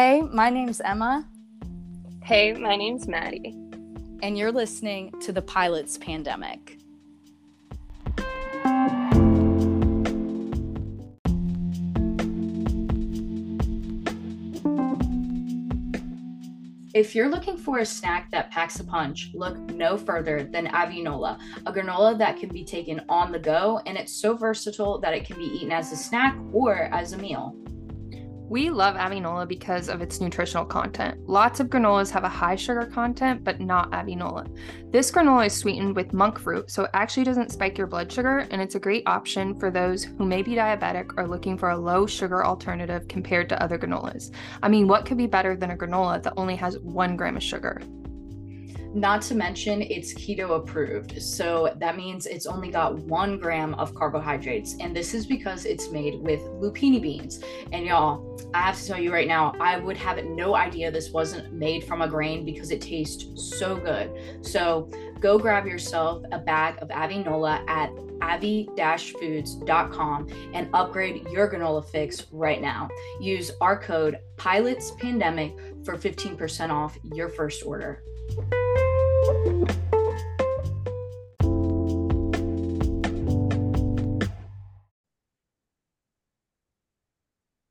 Hey, my name's Emma. Hey, my name's Maddie. And you're listening to The Pilot's Pandemic. If you're looking for a snack that packs a punch, look no further than Avinola, a granola that can be taken on the go, and it's so versatile that it can be eaten as a snack or as a meal. We love Avinola because of its nutritional content. Lots of granolas have a high sugar content, but not Avinola. This granola is sweetened with monk fruit, so it actually doesn't spike your blood sugar, and it's a great option for those who may be diabetic or looking for a low sugar alternative compared to other granolas. I mean, what could be better than a granola that only has one gram of sugar? Not to mention, it's keto approved. So that means it's only got one gram of carbohydrates. And this is because it's made with lupini beans. And y'all, I have to tell you right now, I would have no idea this wasn't made from a grain because it tastes so good. So go grab yourself a bag of Avinola at avi-foods.com and upgrade your granola fix right now. Use our code PILOTSPANDEMIC for 15% off your first order.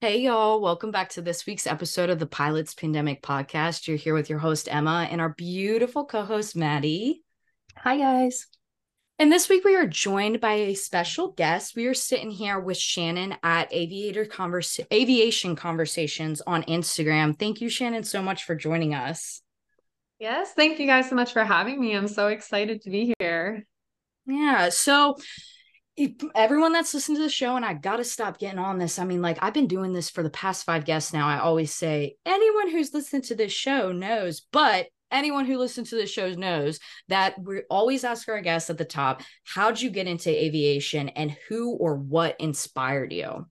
Hey, y'all. Welcome back to this week's episode of the Pilots Pandemic Podcast. You're here with your host, Emma, and our beautiful co host, Maddie. Hi, guys. And this week we are joined by a special guest. We are sitting here with Shannon at Aviator Converse Aviation Conversations on Instagram. Thank you, Shannon, so much for joining us. Yes, thank you guys so much for having me. I'm so excited to be here. Yeah. So, everyone that's listened to the show, and I got to stop getting on this. I mean, like, I've been doing this for the past five guests now. I always say, anyone who's listened to this show knows, but anyone who listens to this show knows that we always ask our guests at the top, how'd you get into aviation and who or what inspired you?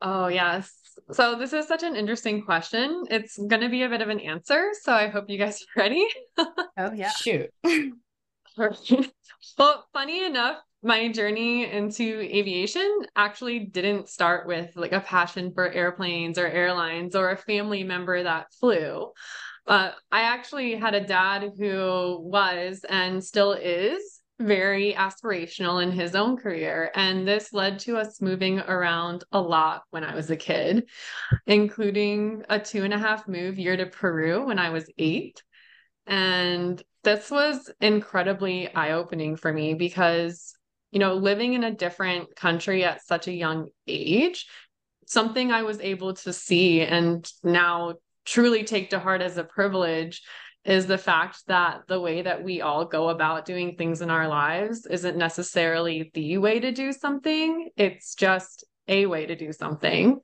Oh, yes. So this is such an interesting question. It's going to be a bit of an answer, so I hope you guys are ready. oh yeah. Shoot. well, funny enough, my journey into aviation actually didn't start with like a passion for airplanes or airlines or a family member that flew. Uh, I actually had a dad who was and still is very aspirational in his own career. And this led to us moving around a lot when I was a kid, including a two and a half move year to Peru when I was eight. And this was incredibly eye opening for me because, you know, living in a different country at such a young age, something I was able to see and now truly take to heart as a privilege is the fact that the way that we all go about doing things in our lives isn't necessarily the way to do something, it's just a way to do something.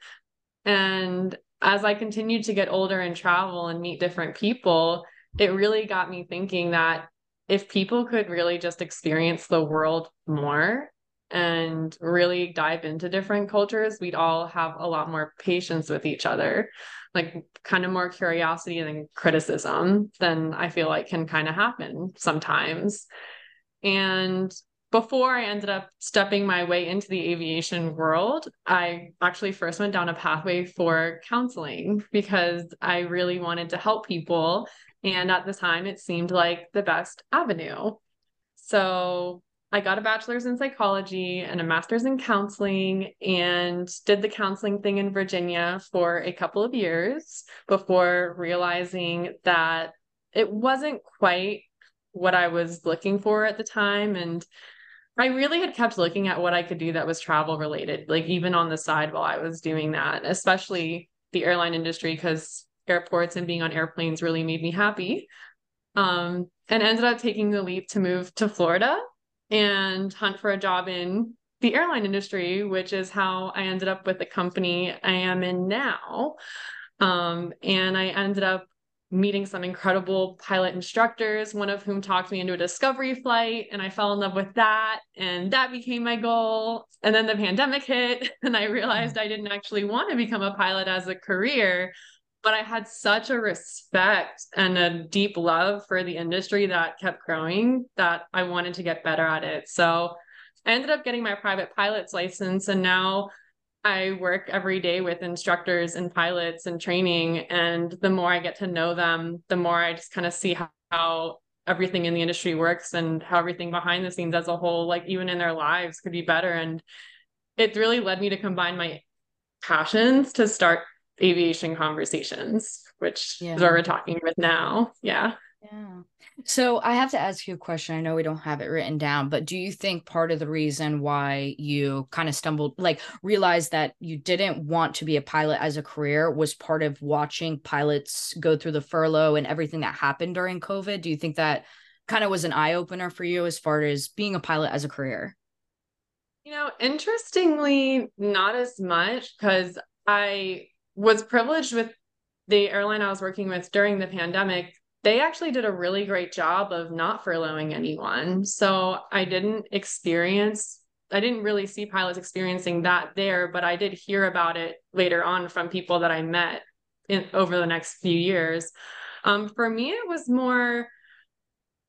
And as I continued to get older and travel and meet different people, it really got me thinking that if people could really just experience the world more and really dive into different cultures, we'd all have a lot more patience with each other like kind of more curiosity than criticism than I feel like can kind of happen sometimes. And before I ended up stepping my way into the aviation world, I actually first went down a pathway for counseling because I really wanted to help people. And at the time, it seemed like the best avenue. So I got a bachelor's in psychology and a master's in counseling and did the counseling thing in Virginia for a couple of years before realizing that it wasn't quite what I was looking for at the time. And I really had kept looking at what I could do that was travel related, like even on the side while I was doing that, especially the airline industry, because airports and being on airplanes really made me happy. Um, and ended up taking the leap to move to Florida and hunt for a job in the airline industry, which is how I ended up with the company I am in now. Um, and I ended up meeting some incredible pilot instructors, one of whom talked me into a discovery flight, and I fell in love with that. And that became my goal. And then the pandemic hit, and I realized I didn't actually want to become a pilot as a career but I had such a respect and a deep love for the industry that kept growing that I wanted to get better at it. So I ended up getting my private pilot's license and now I work every day with instructors and pilots and training. And the more I get to know them, the more I just kind of see how, how everything in the industry works and how everything behind the scenes as a whole, like even in their lives, could be better. And it really led me to combine my passions to start aviation conversations, which yeah. is what we're talking with now. Yeah. Yeah. So I have to ask you a question. I know we don't have it written down, but do you think part of the reason why you kind of stumbled, like realized that you didn't want to be a pilot as a career was part of watching pilots go through the furlough and everything that happened during COVID? Do you think that kind of was an eye opener for you as far as being a pilot as a career? You know, interestingly, not as much because I was privileged with the airline I was working with during the pandemic they actually did a really great job of not furloughing anyone. So I didn't experience, I didn't really see pilots experiencing that there, but I did hear about it later on from people that I met in over the next few years. Um, for me, it was more,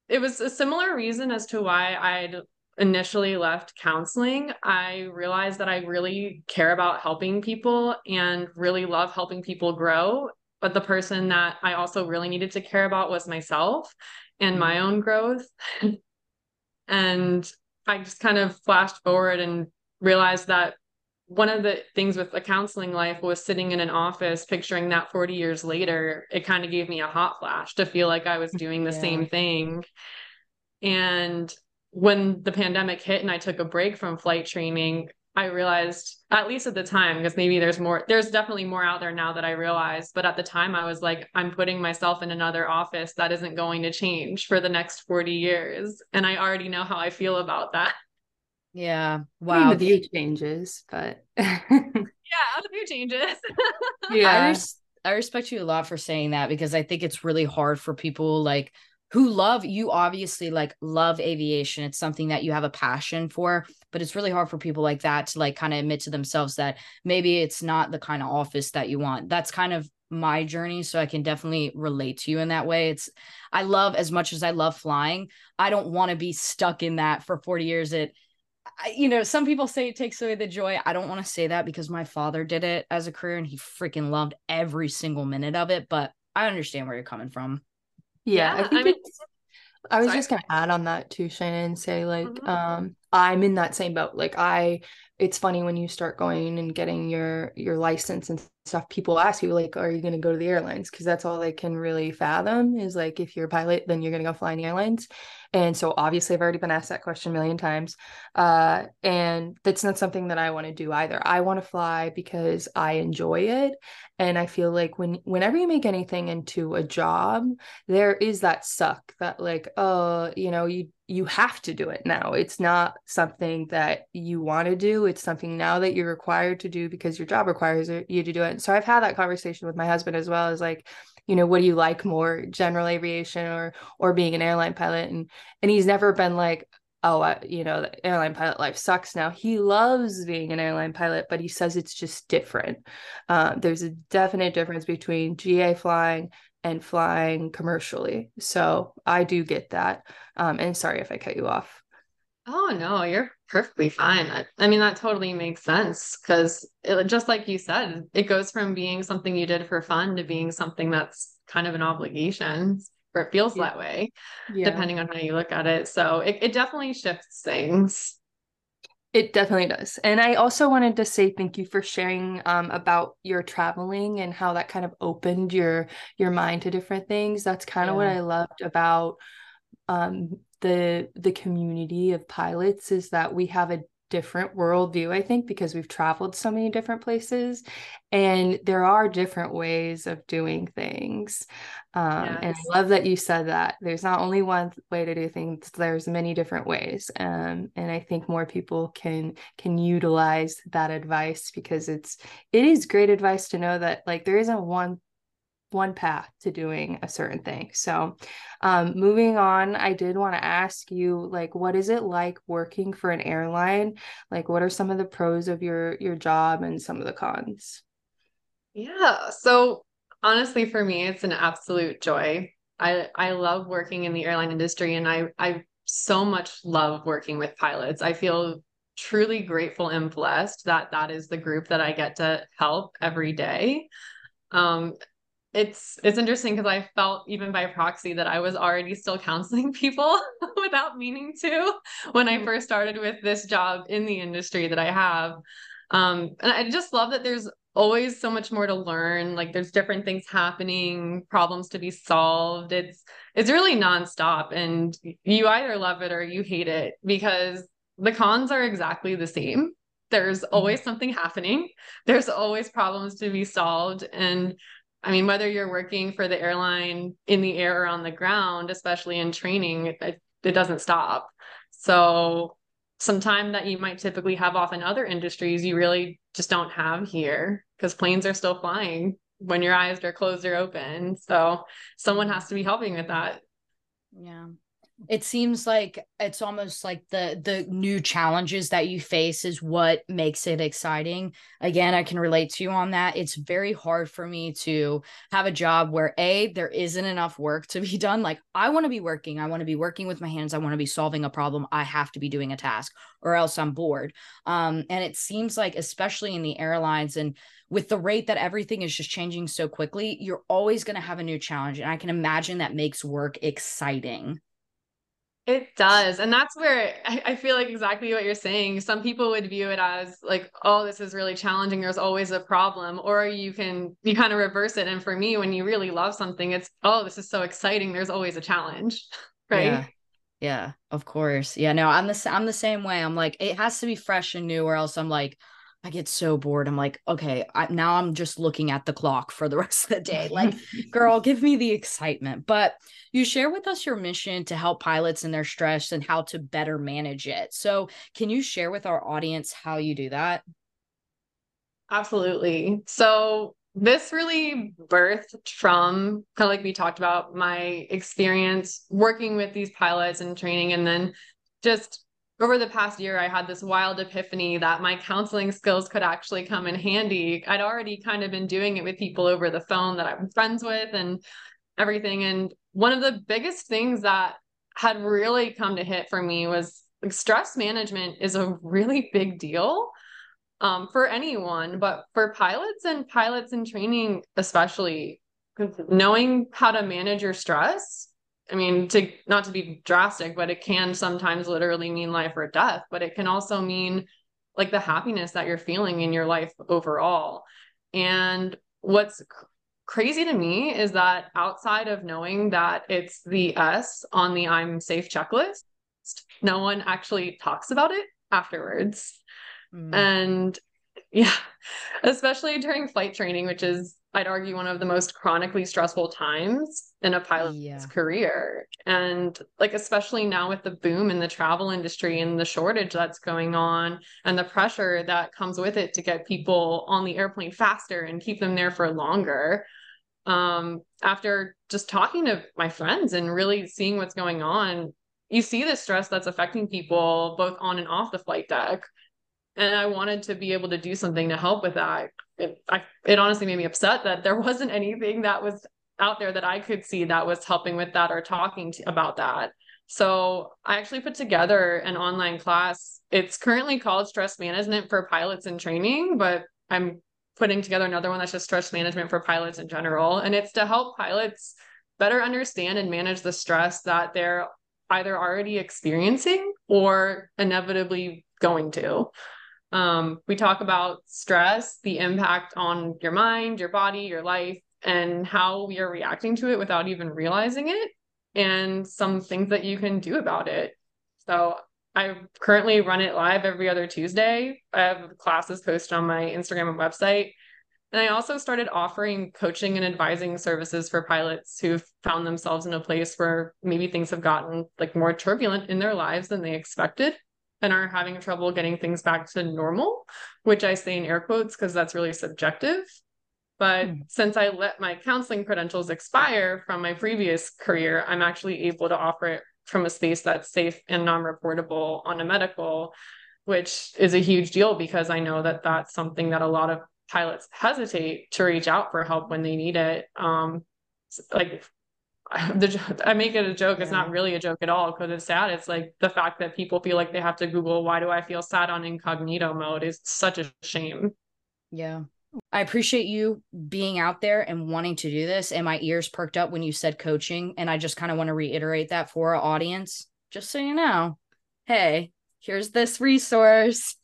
it was a similar reason as to why I'd initially left counseling. I realized that I really care about helping people and really love helping people grow but the person that I also really needed to care about was myself and my mm-hmm. own growth. and I just kind of flashed forward and realized that one of the things with the counseling life was sitting in an office picturing that 40 years later it kind of gave me a hot flash to feel like i was doing the yeah. same thing and when the pandemic hit and i took a break from flight training I realized, at least at the time, because maybe there's more, there's definitely more out there now that I realized. But at the time, I was like, I'm putting myself in another office that isn't going to change for the next 40 years. And I already know how I feel about that. Yeah. Wow. I mean, the view changes, but yeah, the view changes. yeah. I, res- I respect you a lot for saying that because I think it's really hard for people like who love you obviously like love aviation it's something that you have a passion for but it's really hard for people like that to like kind of admit to themselves that maybe it's not the kind of office that you want that's kind of my journey so i can definitely relate to you in that way it's i love as much as i love flying i don't want to be stuck in that for 40 years it you know, some people say it takes away the joy. I don't want to say that because my father did it as a career and he freaking loved every single minute of it. But I understand where you're coming from. Yeah, yeah I think I mean, it's. I was sorry. just gonna add on that too, Shannon, and say like, mm-hmm. um, I'm in that same boat. Like I, it's funny when you start going and getting your your license and stuff. People ask you like, "Are you going to go to the airlines?" Because that's all they can really fathom is like, if you're a pilot, then you're going to go fly in the airlines. And so obviously, I've already been asked that question a million times, uh, and that's not something that I want to do either. I want to fly because I enjoy it, and I feel like when whenever you make anything into a job, there is that suck that like, oh, you know, you you have to do it now. It's not something that you want to do. It's something now that you're required to do because your job requires you to do it. So I've had that conversation with my husband as well as like, you know, what do you like more, general aviation or or being an airline pilot? And and he's never been like, oh, I, you know, the airline pilot life sucks now. He loves being an airline pilot, but he says it's just different. Uh, there's a definite difference between GA flying and flying commercially. So I do get that. Um, and sorry if I cut you off. Oh no, you're perfectly fine. I, I mean, that totally makes sense because just like you said, it goes from being something you did for fun to being something that's kind of an obligation, or it feels yeah. that way, yeah. depending on how you look at it. So it, it definitely shifts things. It definitely does. And I also wanted to say thank you for sharing um, about your traveling and how that kind of opened your your mind to different things. That's kind yeah. of what I loved about um, the the community of pilots is that we have a different worldview, I think, because we've traveled so many different places and there are different ways of doing things. Um, yes. And I love that you said that there's not only one way to do things, there's many different ways. Um, and I think more people can can utilize that advice because it's it is great advice to know that like there isn't one one path to doing a certain thing. So, um, moving on, I did want to ask you, like, what is it like working for an airline? Like, what are some of the pros of your your job and some of the cons? Yeah. So honestly, for me, it's an absolute joy. I I love working in the airline industry, and I I so much love working with pilots. I feel truly grateful and blessed that that is the group that I get to help every day. Um, it's it's interesting because I felt even by proxy that I was already still counseling people without meaning to when I mm-hmm. first started with this job in the industry that I have. Um, and I just love that there's always so much more to learn. Like there's different things happening, problems to be solved. It's it's really nonstop, and you either love it or you hate it because the cons are exactly the same. There's mm-hmm. always something happening. There's always problems to be solved, and I mean, whether you're working for the airline in the air or on the ground, especially in training, it, it doesn't stop. So, some time that you might typically have off in other industries, you really just don't have here because planes are still flying when your eyes are closed or open. So, someone has to be helping with that. Yeah it seems like it's almost like the the new challenges that you face is what makes it exciting. Again i can relate to you on that. It's very hard for me to have a job where a there isn't enough work to be done. Like i want to be working. I want to be working with my hands. I want to be solving a problem. I have to be doing a task or else i'm bored. Um and it seems like especially in the airlines and with the rate that everything is just changing so quickly you're always going to have a new challenge. And i can imagine that makes work exciting it does. And that's where I, feel like exactly what you're saying. Some people would view it as like, oh, this is really challenging. There's always a problem. Or you can, you kind of reverse it. And for me, when you really love something, it's, oh, this is so exciting. There's always a challenge. Right. Yeah. Yeah, of course. Yeah, no, I'm the I'm the same way. I'm like it has to be fresh and new or else I'm like I get so bored. I'm like, okay, I, now I'm just looking at the clock for the rest of the day. Like, girl, give me the excitement. But you share with us your mission to help pilots in their stress and how to better manage it. So, can you share with our audience how you do that? Absolutely. So, this really birthed from kind of like we talked about my experience working with these pilots and training, and then just over the past year, I had this wild epiphany that my counseling skills could actually come in handy. I'd already kind of been doing it with people over the phone that I'm friends with and everything. And one of the biggest things that had really come to hit for me was like, stress management is a really big deal um, for anyone, but for pilots and pilots in training, especially, knowing how to manage your stress I mean, to not to be drastic, but it can sometimes literally mean life or death, but it can also mean like the happiness that you're feeling in your life overall. And what's crazy to me is that outside of knowing that it's the S on the I'm safe checklist, no one actually talks about it afterwards. Mm. And yeah, especially during flight training, which is I'd argue one of the most chronically stressful times in a pilot's yeah. career. And like, especially now with the boom in the travel industry and the shortage that's going on and the pressure that comes with it to get people on the airplane faster and keep them there for longer. Um, after just talking to my friends and really seeing what's going on, you see the stress that's affecting people both on and off the flight deck and I wanted to be able to do something to help with that. It, I, it honestly made me upset that there wasn't anything that was out there that I could see that was helping with that or talking to, about that. So I actually put together an online class. It's currently called Stress Management for Pilots in Training, but I'm putting together another one that's just stress management for pilots in general. And it's to help pilots better understand and manage the stress that they're either already experiencing or inevitably going to. Um, we talk about stress, the impact on your mind, your body, your life, and how we are reacting to it without even realizing it, and some things that you can do about it. So I currently run it live every other Tuesday. I have classes posted on my Instagram and website. And I also started offering coaching and advising services for pilots who've found themselves in a place where maybe things have gotten like more turbulent in their lives than they expected and are having trouble getting things back to normal, which I say in air quotes because that's really subjective. But mm. since I let my counseling credentials expire from my previous career, I'm actually able to offer it from a space that's safe and non reportable on a medical, which is a huge deal because I know that that's something that a lot of pilots hesitate to reach out for help when they need it. Um, like the I make it a joke. It's Yeah. not really a joke at all because it's sad. It's like the fact that people feel like they have to Google why do I feel sad on incognito mode is such a shame. Yeah. I appreciate you being out there and wanting to do this. And my ears perked up when you said coaching. And I just kind of want to reiterate that for our audience, just so you know. Hey, here's this resource.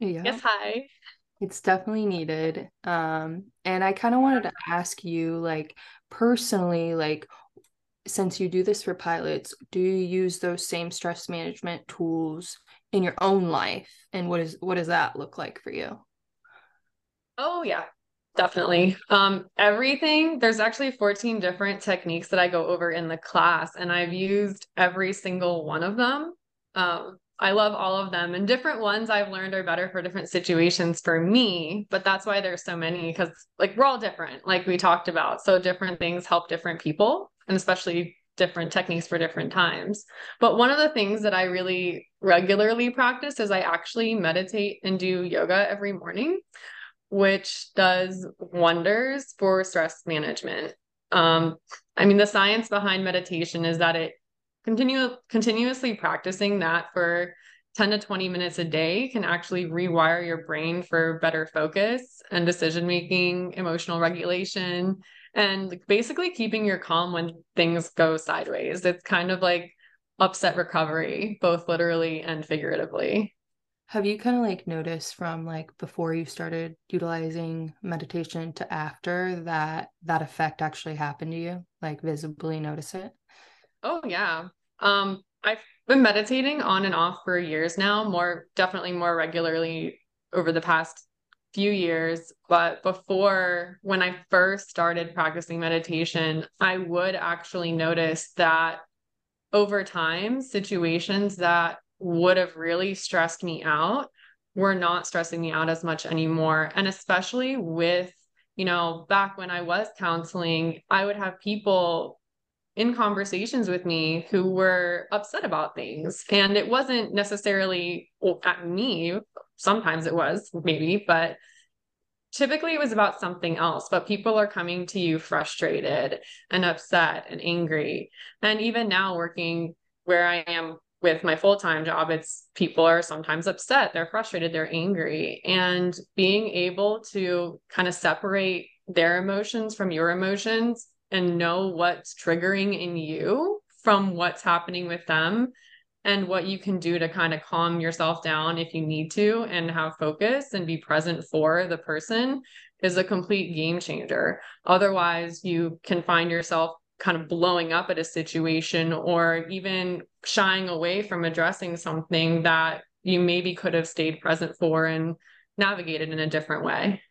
Yeah. Yes, hi. It's definitely needed. Um, and I kind of wanted to ask you, like, personally, like, since you do this for pilots, do you use those same stress management tools in your own life? And what is what does that look like for you? Oh yeah, definitely. Um, everything, there's actually 14 different techniques that I go over in the class, and I've used every single one of them. Um, I love all of them, and different ones I've learned are better for different situations for me, but that's why there's so many because like we're all different, like we talked about. So different things help different people, and especially different techniques for different times. But one of the things that I really regularly practice is I actually meditate and do yoga every morning which does wonders for stress management. Um, I mean, the science behind meditation is that it continue continuously practicing that for 10 to 20 minutes a day can actually rewire your brain for better focus and decision making, emotional regulation, and basically keeping your calm when things go sideways. It's kind of like upset recovery, both literally and figuratively. Have you kind of like noticed from like before you started utilizing meditation to after that that effect actually happened to you? Like visibly notice it? Oh yeah. Um, I've been meditating on and off for years now, more definitely more regularly over the past few years. But before, when I first started practicing meditation, I would actually notice that over time, situations that would have really stressed me out were not stressing me out as much anymore. And especially with, you know, back when I was counseling, I would have people in conversations with me who were upset about things. And it wasn't necessarily at me. Sometimes it was, maybe, but typically it was about something else. But people are coming to you frustrated and upset and angry. And even now, working where I am with my full-time job it's people are sometimes upset they're frustrated they're angry and being able to kind of separate their emotions from your emotions and know what's triggering in you from what's happening with them and what you can do to kind of calm yourself down if you need to and have focus and be present for the person is a complete game changer otherwise you can find yourself kind of blowing up at a situation or even shying away from addressing something that you maybe could have stayed present for and navigated in a different way.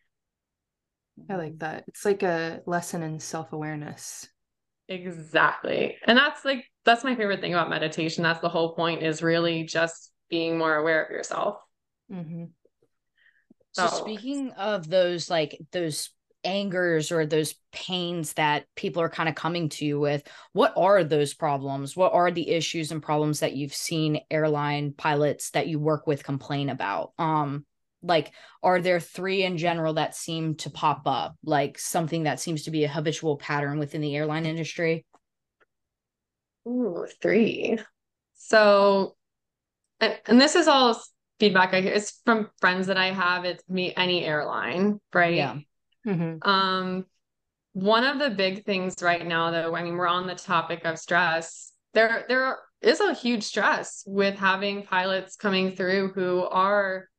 I like that. It's like a lesson in self awareness. Exactly. And that's like, that's my favorite thing about meditation. That's the whole point is really just being more aware of yourself. Mm-hmm. So Oh. speaking of those like those angers or those pains that people are kind of coming to you with, what are those problems? What are the issues and problems that you've seen airline pilots that you work with complain about? Um like are there three in general that seem to pop up like something that seems to be a habitual pattern within the airline industry Ooh, three. So, and, and this is all feedback I hear. It's from friends that I have. It's me, any airline, right? Yeah. Mm-hmm. Um, one of the big things right now, though, I mean, we're on the topic of stress. There, there is a huge stress with having pilots coming through who are,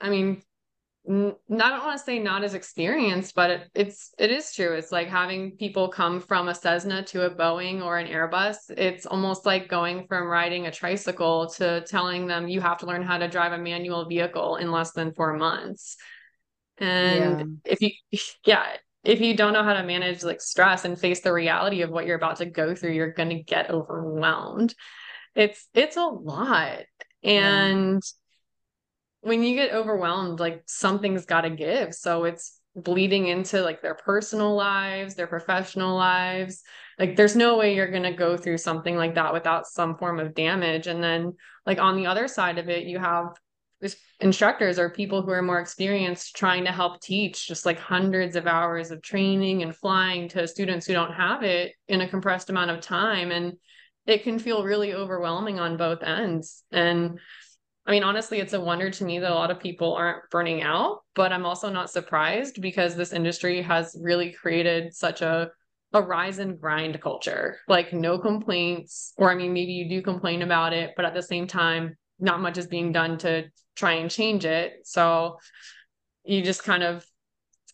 I mean, n- I don't want to say not as experienced, but it, it's it is true. It's like having people come from a Cessna to a Boeing or an Airbus. It's almost like going from riding a tricycle to telling them you have to learn how to drive a manual vehicle in less than four months. And if you, yeah, if you don't know how to manage like stress and face the reality of what you're about to go through, you're going to get overwhelmed. It's it's a lot. And when you get overwhelmed, like something's got to give. So it's bleeding into like their personal lives, their professional lives. Like there's no way you're going to go through something like that without some form of damage. And then like on the other side of it, you have instructors or people who are more experienced trying to help teach just like hundreds of hours of training and flying to students who don't have it in a compressed amount of time and it can feel really overwhelming on both ends and I mean, honestly, it's a wonder to me that a lot of people aren't burning out, but I'm also not surprised because this industry has really created such a a rise and grind culture. Like no complaints, or I mean, maybe you do complain about it, but at the same time, not much is being done to try and change it. So you just kind of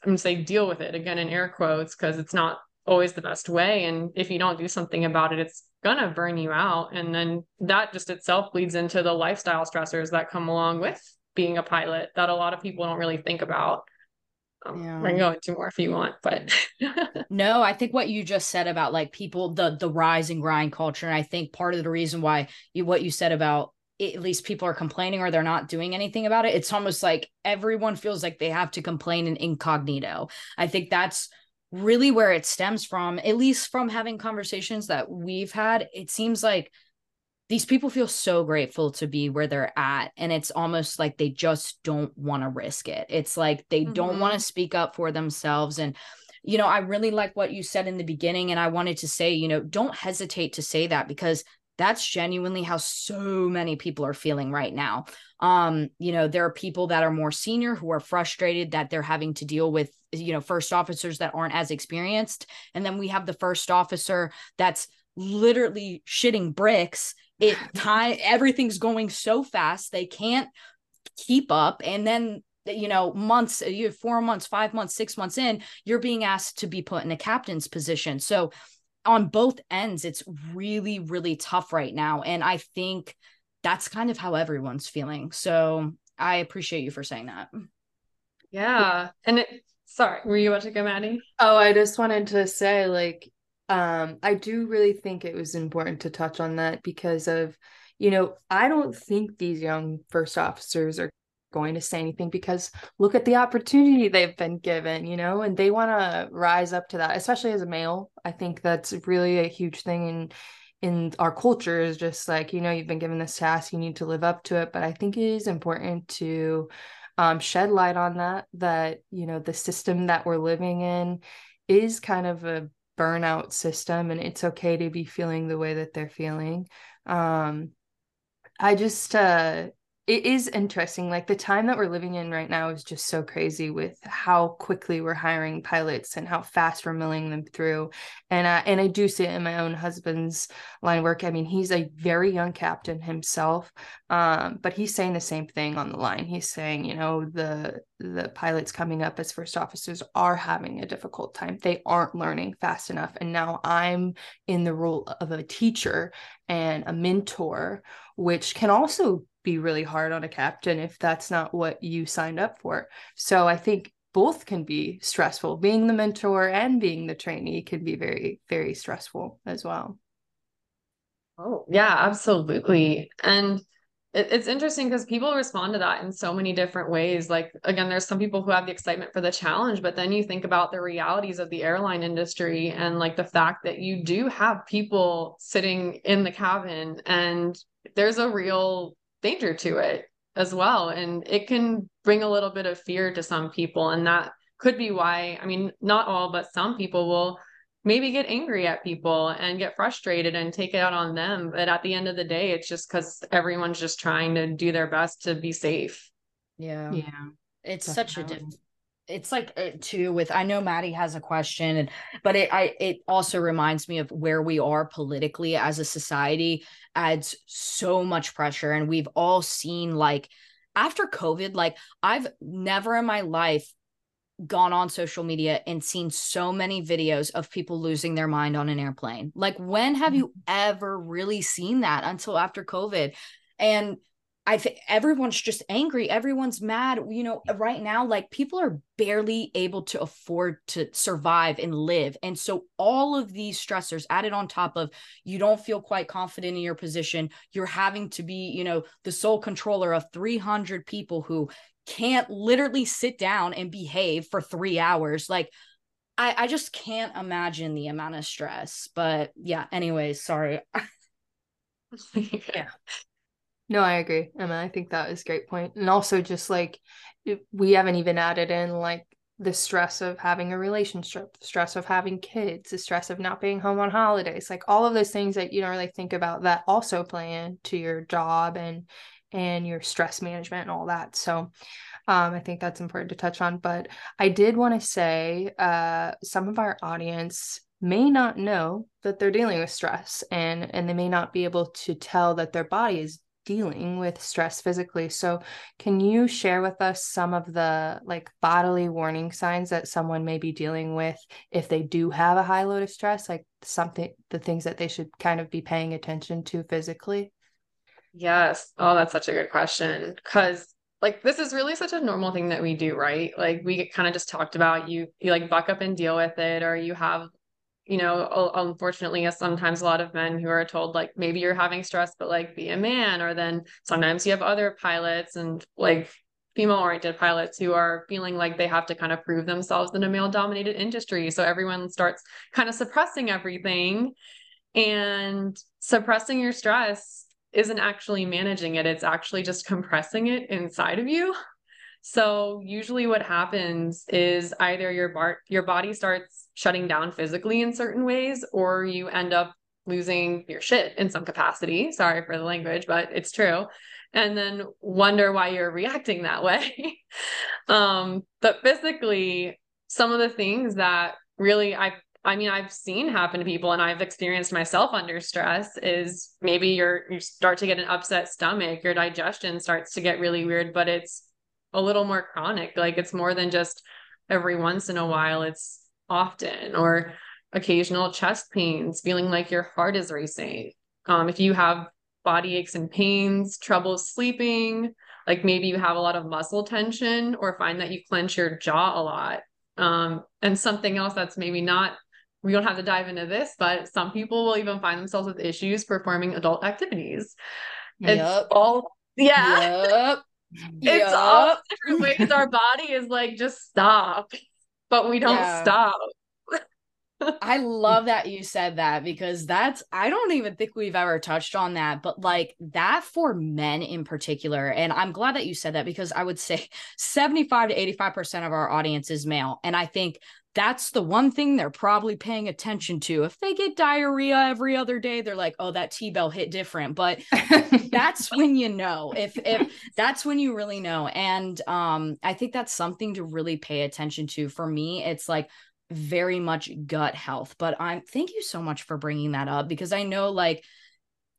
I'm say deal with it again in air quotes because it's not always the best way. And if you don't do something about it, it's gonna burn you out and then that just itself leads into the lifestyle stressors that come along with being a pilot that a lot of people don't really think about um, yeah. I can go into more if you want, but no, I think what you just said about like people, the the rise and grind culture, and I think part of the reason why you what you said about it, at least people are complaining or they're not doing anything about it. It's almost like everyone feels like they have to complain in incognito. I think that's really where it stems from, at least from having conversations that we've had. It seems like these people feel so grateful to be where they're at. And it's almost like they just don't want to risk it. It's like they mm-hmm. don't want to speak up for themselves. And, you know, I really like what you said in the beginning. And I wanted to say, you know, don't hesitate to say that because that's genuinely how so many people are feeling right now. Um you know there are people that are more senior who are frustrated that they're having to deal with you know first officers that aren't as experienced. And then we have the first officer that's literally shitting bricks. It time everything's going so fast. They can't keep up. And then you know months you have four months five months six months in you're being asked to be put in a captain's position. So on both ends it's really really tough right now and i think that's kind of how everyone's feeling so i appreciate you for saying that. Yeah and it sorry were you about to go maddie? Oh i just wanted to say like um i do really think it was important to touch on that because of you know i don't think these young first officers are going to say anything because look at the opportunity they've been given, you know, and they want to rise up to that, especially as a male. I think that's really a huge thing in in our culture is just like, you know, you've been given this task, you need to live up to it. But I think it is important to um, shed light on that, that, you know, the system that we're living in is kind of a burnout system and it's okay to be feeling the way that they're feeling. Um, I just uh it is interesting like the time that we're living in right now is just so crazy with how quickly we're hiring pilots and how fast we're milling them through. And I, and I do see it in my own husband's line of work. I mean he's a very young captain himself um, but he's saying the same thing on the line. He's saying you know the the pilots coming up as first officers are having a difficult time. They aren't learning fast enough. And now I'm in the role of a teacher and a mentor which can also be really hard on a captain if that's not what you signed up for. So I think both can be stressful. Being the mentor and being the trainee can be very, very stressful as well. Oh, yeah, absolutely. And it's interesting because people respond to that in so many different ways. Like, again, there's some people who have the excitement for the challenge, but then you think about the realities of the airline industry and like the fact that you do have people sitting in the cabin and there's a real danger to it as well. And it can bring a little bit of fear to some people. And that could be why, I mean, not all, but some people will maybe get angry at people and get frustrated and take it out on them. But at the end of the day, it's just because everyone's just trying to do their best to be safe. Yeah. Yeah. It's Definitely. such a diff- it's like uh, too with i know maddie has a question and but it i it also reminds me of where we are politically as a society adds so much pressure and we've all seen like after covid like i've never in my life gone on social media and seen so many videos of people losing their mind on an airplane like when have you mm-hmm. ever really seen that until after covid and I think everyone's just angry. Everyone's mad. You know, right now, like people are barely able to afford to survive and live. And so, all of these stressors added on top of you don't feel quite confident in your position, you're having to be, you know, the sole controller of 300 people who can't literally sit down and behave for three hours. Like, I, I just can't imagine the amount of stress. But yeah, anyways, sorry. yeah. No, I agree, Emma. I think that is a great point. And also just like we haven't even added in like the stress of having a relationship, the stress of having kids, the stress of not being home on holidays, like all of those things that you don't really think about that also play into your job and and your stress management and all that. So um, I think that's important to touch on. But I did want to say uh, some of our audience may not know that they're dealing with stress and and they may not be able to tell that their body is dealing with stress physically. So, can you share with us some of the like bodily warning signs that someone may be dealing with if they do have a high load of stress, like something the things that they should kind of be paying attention to physically? Yes. Oh, that's such a good question cuz like this is really such a normal thing that we do, right? Like we kind of just talked about you you like buck up and deal with it or you have you know, unfortunately, sometimes a lot of men who are told like maybe you're having stress, but like be a man, or then sometimes you have other pilots and like female oriented pilots who are feeling like they have to kind of prove themselves in a male dominated industry. So everyone starts kind of suppressing everything and suppressing your stress isn't actually managing it. It's actually just compressing it inside of you. So usually what happens is either your bar- your body starts shutting down physically in certain ways or you end up losing your shit in some capacity. Sorry for the language, but it's true. And then wonder why you're reacting that way. um, but physically, some of the things that really I I mean I've seen happen to people and I've experienced myself under stress is maybe you're you start to get an upset stomach, your digestion starts to get really weird, but it's a little more chronic. Like it's more than just every once in a while, it's often or occasional chest pains, feeling like your heart is racing. Um, if you have body aches and pains, trouble sleeping, like maybe you have a lot of muscle tension or find that you clench your jaw a lot. Um, and something else that's maybe not, we don't have to dive into this, but some people will even find themselves with issues performing adult activities. Yep. It's all, yeah. Yep. It's yep. all different ways our body is like, just stop, but we don't yeah. stop. I love that you said that because that's I don't even think we've ever touched on that, but like that for men in particular. And I'm glad that you said that because I would say 75 to 85% of our audience is male. And I think that's the one thing they're probably paying attention to. If they get diarrhea every other day, they're like, "Oh, that T-bell hit different." But that's when you know. If if that's when you really know. And um I think that's something to really pay attention to. For me, it's like very much gut health. But I'm thank you so much for bringing that up because I know like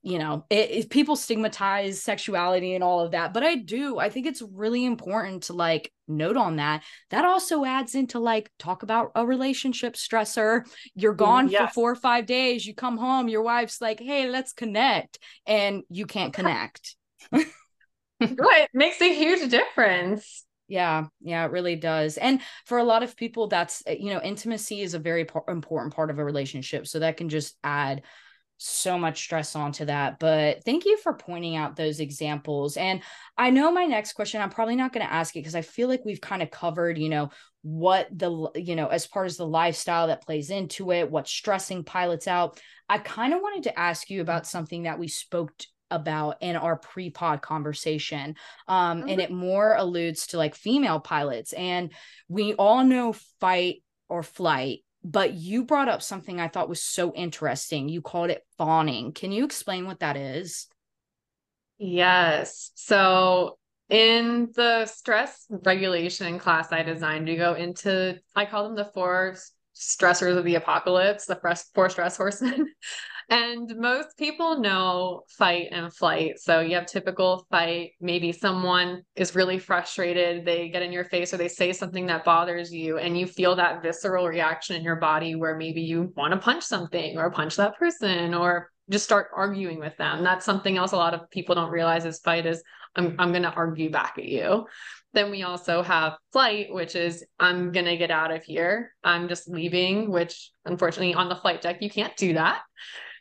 you know it, it, people stigmatize sexuality and all of that but i do i think it's really important to like note on that that also adds into like talk about a relationship stressor you're mm, gone yes. for four or five days you come home your wife's like hey let's connect and you can't connect it makes a huge difference yeah, yeah, it really does. And for a lot of people, that's, eh, you know, intimacy is a very po- important part of a relationship. So that can just add so much stress onto that. But thank you for pointing out those examples. And I know my next question, I'm probably not going to ask it because I feel like we've kind of covered, you know, what the, you know, as far as the lifestyle that plays into it, what's stressing pilots out. I kind of wanted to ask you about something that we spoke about in our pre-pod conversation um mm-hmm. and it more alludes to like female pilots and we all know fight or flight but you brought up something I thought was so interesting. You called it fawning. Can you explain what that is? Yes. So in the stress regulation class I designed, we go into, I call them the four stressors of the apocalypse, the four stress horsemen. And most people know fight and flight. So you have typical fight. Maybe someone is really frustrated, they get in your face or they say something that bothers you, and you feel that visceral reaction in your body where maybe you want to punch something or punch that person or just start arguing with them. That's something else a lot of people don't realize is fight is I'm I'm gonna argue back at you. Then we also have flight, which is I'm going to get out of here. I'm just leaving, which unfortunately on the flight deck, you can't do that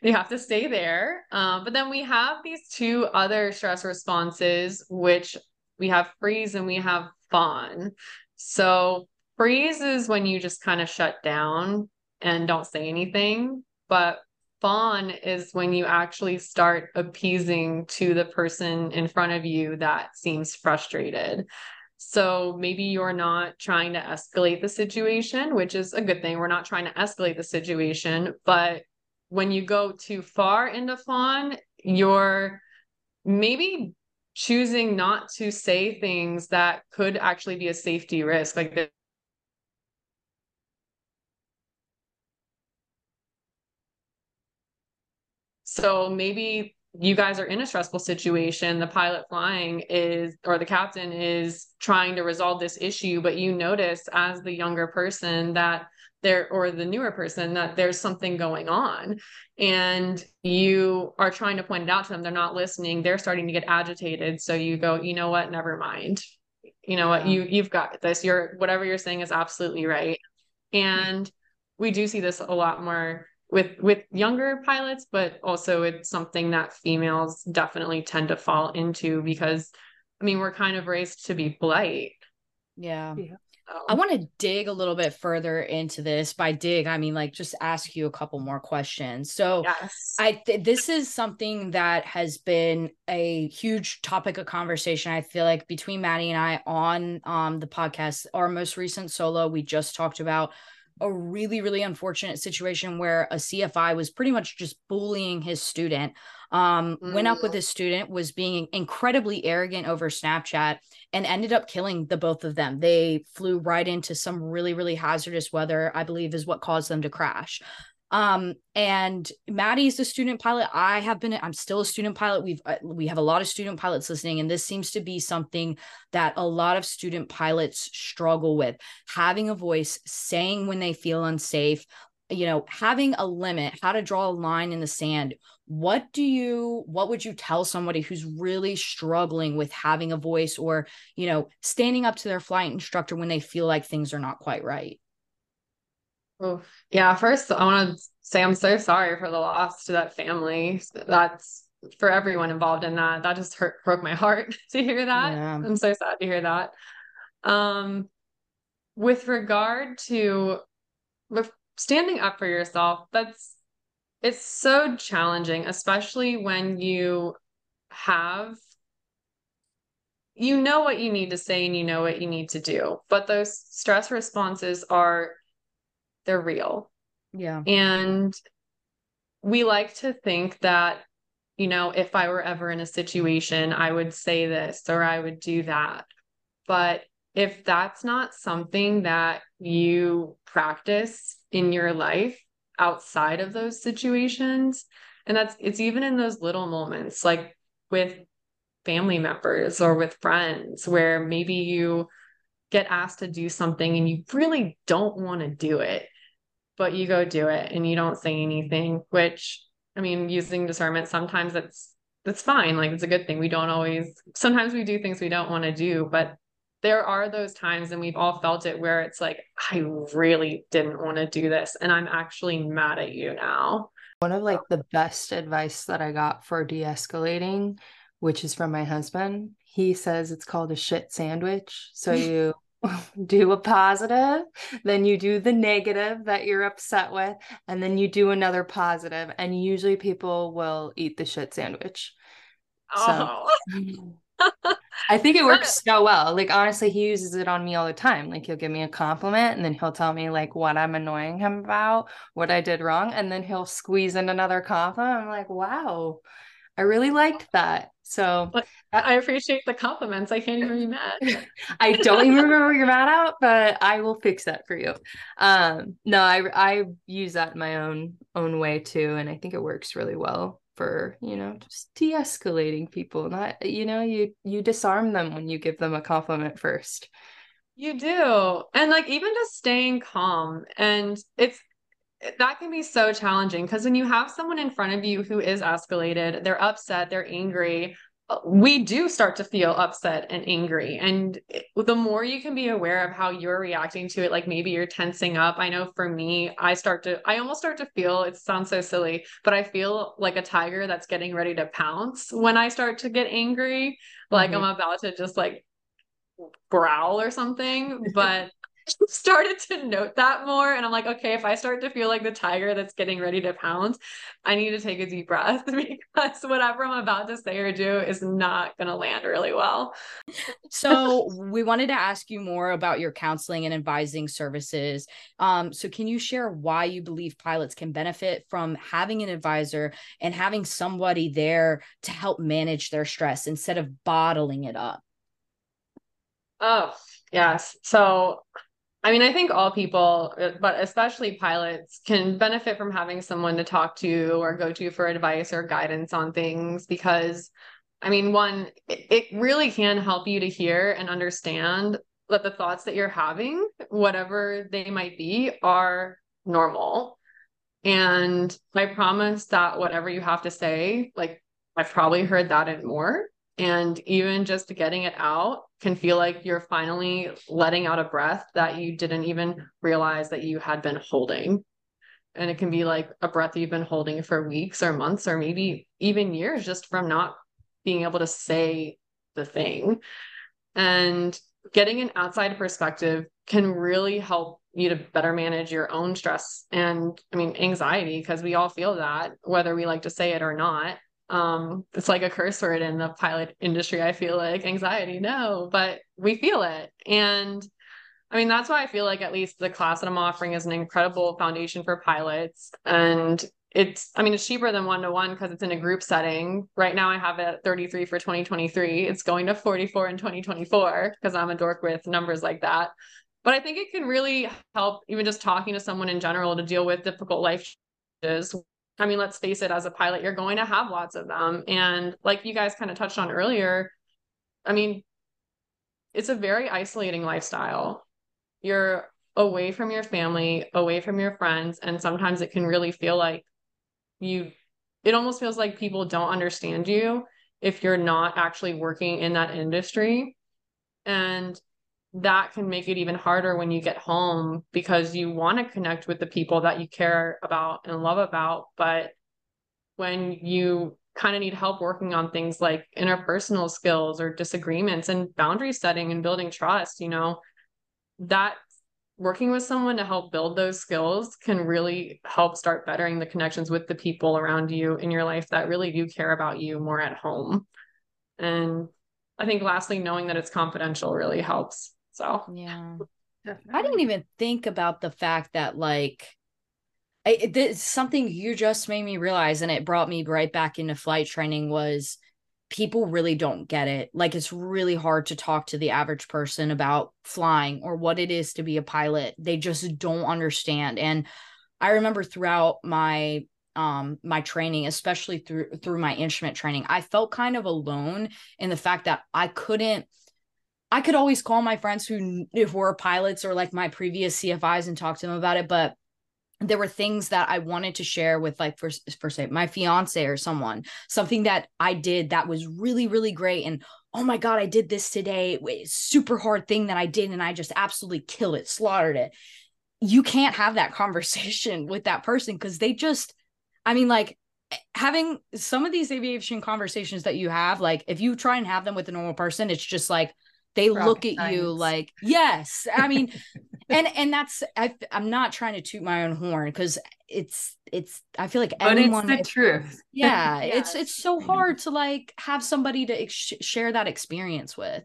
you have to stay there. Um, but then we have these two other stress responses, which we have freeze and we have fawn. So freeze is when you just kind of shut down and don't say anything. But fawn is when you actually start appeasing to the person in front of you that seems frustrated. So maybe you're not trying to escalate the situation, which is a good thing. We're not trying to escalate the situation, but when you go too far into fawn, you're maybe choosing not to say things that could actually be a safety risk. Like the So maybe you guys are in a stressful situation. The pilot flying is, or the captain is trying to resolve this issue, but you notice as the younger person that there, or the newer person, that there's something going on. And you are trying to point it out to them. They're not listening. They're starting to get agitated. So you go, you know what? Never mind. You know what? You, you've got this. You're, whatever you're saying is absolutely right. And we do see this a lot more with with younger pilots but also it's something that females definitely tend to fall into because i mean we're kind of raised to be polite yeah, yeah. I want to dig a little bit further into this. By dig, I mean like just ask you a couple more questions. So, yes. I th- this is something that has been a huge topic of conversation. I feel like between Maddie and I on um the podcast, our most recent solo, we just talked about a really, really unfortunate situation where a CFI was pretty much just bullying his student. Um, mm. went up with mm. his student, was being incredibly arrogant over Snapchat, and ended up killing the both of them. They flew right into some really, really hazardous weather, I believe, is what caused them to crash. Um, and Maddie's a student pilot. I have been, I'm still a student pilot. We've, uh, we have a lot of student pilots listening, and this seems to be something that a lot of student pilots struggle with having a voice, saying when they feel unsafe, you know, having a limit, how to draw a line in the sand. What do you, what would you tell somebody who's really struggling with having a voice or, you know, standing up to their flight instructor when they feel like things are not quite right? Oh, yeah. First, I want to say I'm so sorry for the loss to that family. That's for everyone involved in that. That just hurt, broke my heart to hear that. Yeah. I'm so sad to hear that. Um, with regard to with standing up for yourself, that's it's so challenging, especially when you have you know what you need to say and you know what you need to do, but those stress responses are they're real. Yeah. And we like to think that, you know, if I were ever in a situation, I would say this or I would do that. But if that's not something that you practice in your life outside of those situations, and that's it's even in those little moments, like with family members or with friends, where maybe you get asked to do something and you really don't want to do it but you go do it and you don't say anything, which I mean, using discernment, sometimes it's that's fine. Like it's a good thing. We don't always sometimes we do things we don't want to do, but there are those times and we've all felt it where it's like, I really didn't want to do this. And I'm actually mad at you now. One of like the best advice that I got for de-escalating, which is from my husband. He says it's called a shit sandwich. So you do a positive, then you do the negative that you're upset with, and then you do another positive, and usually people will eat the shit sandwich. Oh. So I think it works so well. Like honestly, he uses it on me all the time. Like he'll give me a compliment and then he'll tell me like what I'm annoying him about, what I did wrong, and then he'll squeeze in another compliment. I'm like, wow, I really liked that. So I appreciate the compliments. I can't even be mad. I don't even remember you're mad at, but I will fix that for you. Um, no, I I use that in my own own way too, and I think it works really well for you know just de-escalating people. Not you know you you disarm them when you give them a compliment first. You do, and like even just staying calm, and it's that can be so challenging because when you have someone in front of you who is escalated, they're upset, they're angry, uh, we do start to feel upset and angry. And the more you can be aware of how you're reacting to it, like maybe you're tensing up. I know for me, I start to, I almost start to feel, it sounds so silly, but I feel like a tiger that's getting ready to pounce when I start to get angry. Like mm-hmm. I'm about to just like growl or something. But started to note that more. And I'm like, okay, if I start to feel like the tiger that's getting ready to pounce, I need to take a deep breath because whatever I'm about to say or do is not going to land really well. so, we wanted to ask you more about your counseling and advising services. Um, so, can you share why you believe pilots can benefit from having an advisor and having somebody there to help manage their stress instead of bottling it up? Oh, yes. So I mean, I think all people, uh, but especially pilots, can benefit from having someone to talk to or go to for advice or guidance on things because, I mean, one, it really can help you to hear and understand that the thoughts that you're having, whatever they might be, are normal. And I promise that whatever you have to say, like I've probably heard that and more. And even just getting it out can feel like you're finally letting out a breath that you didn't even realize that you had been holding. And it can be like a breath you've been holding for weeks or months or maybe even years just from not being able to say the thing. And getting an outside perspective can really help you to better manage your own stress and I mean anxiety because we all feel that whether we like to say it or not um it's like a curse word in the pilot industry i feel like anxiety no but we feel it. And i mean that's why i feel like at least the class that i'm offering is an incredible foundation for pilots. And it's i mean it's cheaper than one to one because it's in a group setting. Right now i have it at 33 for 2023 it's going to 44 in 2024 because i'm a dork with numbers like that. But i think it can really help even just talking to someone in general to deal with difficult life challenges I mean, let's face it, as a pilot, you're going to have lots of them. And like you guys kind of touched on earlier, I mean, it's a very isolating lifestyle. You're away from your family, away from your friends, and sometimes it can really feel like you, it almost feels like people don't understand you if you're not actually working in that industry. And that can make it even harder when you get home because you want to connect with the people that you care about and love about. But when you kind of need help working on things like interpersonal skills or disagreements and boundary setting and building trust, you know, that working with someone to help build those skills can really help start bettering the connections with the people around you in your life that really do care about you more at home. And I think lastly, knowing that it's confidential really helps. So yeah, Definitely. I didn't even think about the fact that like I, it's something you just made me realize, and it brought me right back into flight training. Was people really don't get it. Like it's really hard to talk to the average person about flying or what it is to be a pilot. They just don't understand. And I remember throughout my um my training especially through through my instrument training i felt kind of alone in the fact that i couldn't I could always call my friends who if were pilots or like my previous CFIs and talk to them about it, but there were things that I wanted to share with like for for say my fiance or someone, something that I did that was really really great and oh my god, I did this today, super hard thing that I did and I just absolutely killed it, slaughtered it. You can't have that conversation with that person because they just I mean like eh, having some of these aviation conversations that you have like if you try and have them with a normal person it's just like they Rocket look at science. you like yes i mean and and that's I, i'm not trying to toot my own horn because it's it's i feel like but anyone it's the truth yeah, yeah, it's it's so hard to like have somebody to ex- share that experience with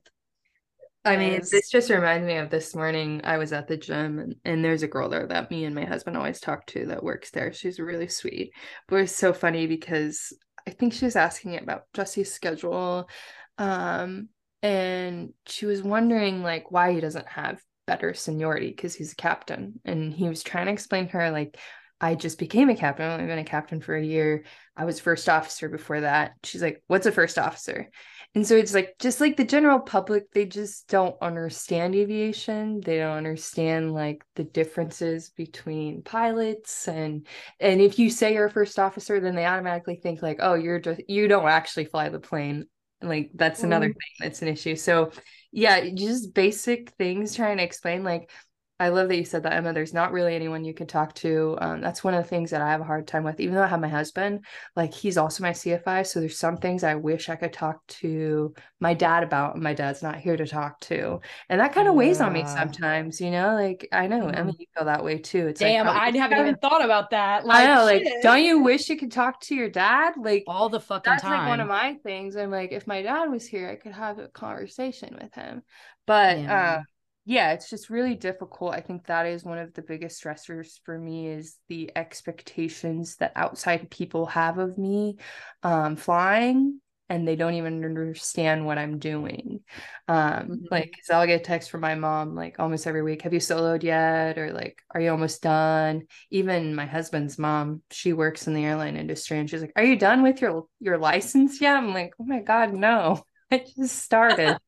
I mean, this just reminds me of this morning. I was at the gym, and, and there's a girl there that me and my husband always talk to that works there. She's really sweet. But it's so funny because I think she was asking about Jesse's schedule. Um, and she was wondering like why he doesn't have better seniority because he's a captain and he was trying to explain to her like I just became a captain. I've only been a captain for a year. I was first officer before that. She's like, What's a first officer? And so it's like, just like the general public, they just don't understand aviation. They don't understand like the differences between pilots. And, and if you say you're a first officer, then they automatically think like, Oh, you're just, you don't actually fly the plane like that's another mm. thing that's an issue so yeah just basic things trying to explain like I love that you said that, Emma. There's not really anyone you can talk to. Um, that's one of the things that I have a hard time with. Even though I have my husband, like he's also my CFI, so there's some things I wish I could talk to my dad about, and my dad's not here to talk to, and that kind of yeah. weighs on me sometimes. You know, like I know, mm-hmm. Emma, you feel that way too. It's Damn, like, I haven't even thought about that. Like, I know, shit. like, don't you wish you could talk to your dad? Like all the fucking that's time. That's like one of my things. I'm like, if my dad was here, I could have a conversation with him. But yeah. uh yeah it's just really difficult. I think that is one of the biggest stressors for me is the expectations that outside people have of me um, flying and they don't even understand what i'm doing. Um, mm-hmm. like because i'll get text from my mom like almost every week have you soloed yet? or like are you almost done? Even my husband's mom she works in the airline industry and she's like are you done with your your license yet? I'm like oh my god no. I just started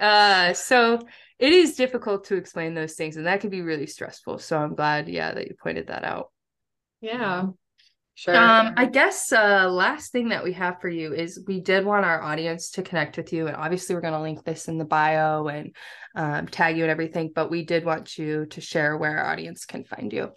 uh so it is difficult to explain those things and that can be really stressful so i'm glad yeah that you pointed that out. Yeah sure. Um i guess uh last thing that we have for you is we did want our audience to connect with you and obviously we're going to link this in the bio and um, tag you and everything but we did want you to share where our audience can find you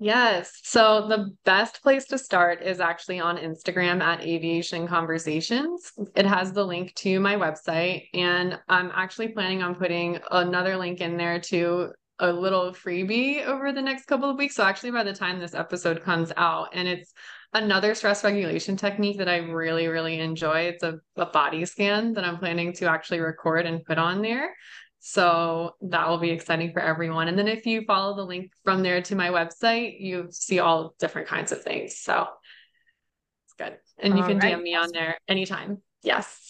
Yes. So the best place to start is actually on Instagram at Aviation Conversations. It has the link to my website, and I'm actually planning on putting another link in there to a little freebie over the next couple of weeks. So actually, by the time this episode comes out, and it's another stress regulation technique that I really, really enjoy. It's a, a body scan that I'm planning to actually record and put on there. So that will be exciting for everyone. And then if you follow the link from there to my website, you see all different kinds of things. So it's good. And you can right. DM me on there anytime. Yes.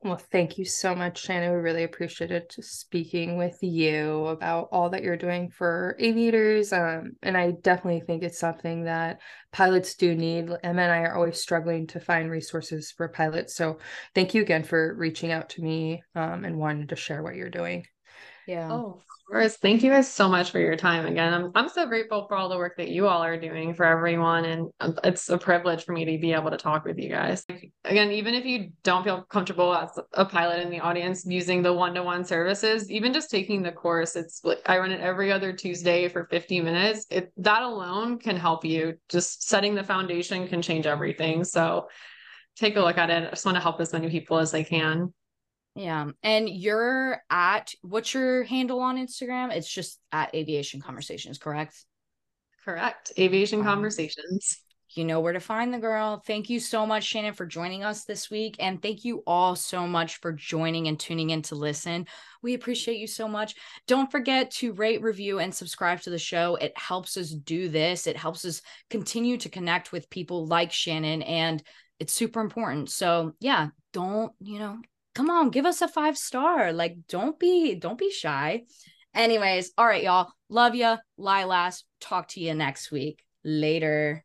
Well, thank you so much, Shannon. We really appreciated speaking with you about all that you're doing for aviators. Um, and I definitely think it's something that pilots do need. Emma and I are always struggling to find resources for pilots. So thank you again for reaching out to me um, and wanting to share what you're doing. Yeah. Oh, course. Thank you guys so much for your time. Again, I'm I'm so grateful for all the work that you all are doing for everyone, and um, it's a privilege for me to be able to talk with you guys. Again, even if you don't feel comfortable as a pilot in the audience using the one-to-one services, even just taking the course, it's like I run it every other Tuesday for 50 minutes. It that alone can help you. Just setting the foundation can change everything. So take a look at it. I just want to help as many people as I can. Yeah. And you're at what's your handle on Instagram? It's just at aviation conversations, correct? Correct. Aviation um, conversations. You know where to find the girl. Thank you so much, Shannon, for joining us this week. And thank you all so much for joining and tuning in to listen. We appreciate you so much. Don't forget to rate, review, and subscribe to the show. It helps us do this, it helps us continue to connect with people like Shannon. And it's super important. So, yeah, don't, you know, come on, give us a five star. Like, don't be, don't be shy. Anyways, all right, y'all. Love ya. Lilas. Talk to you next week. Later.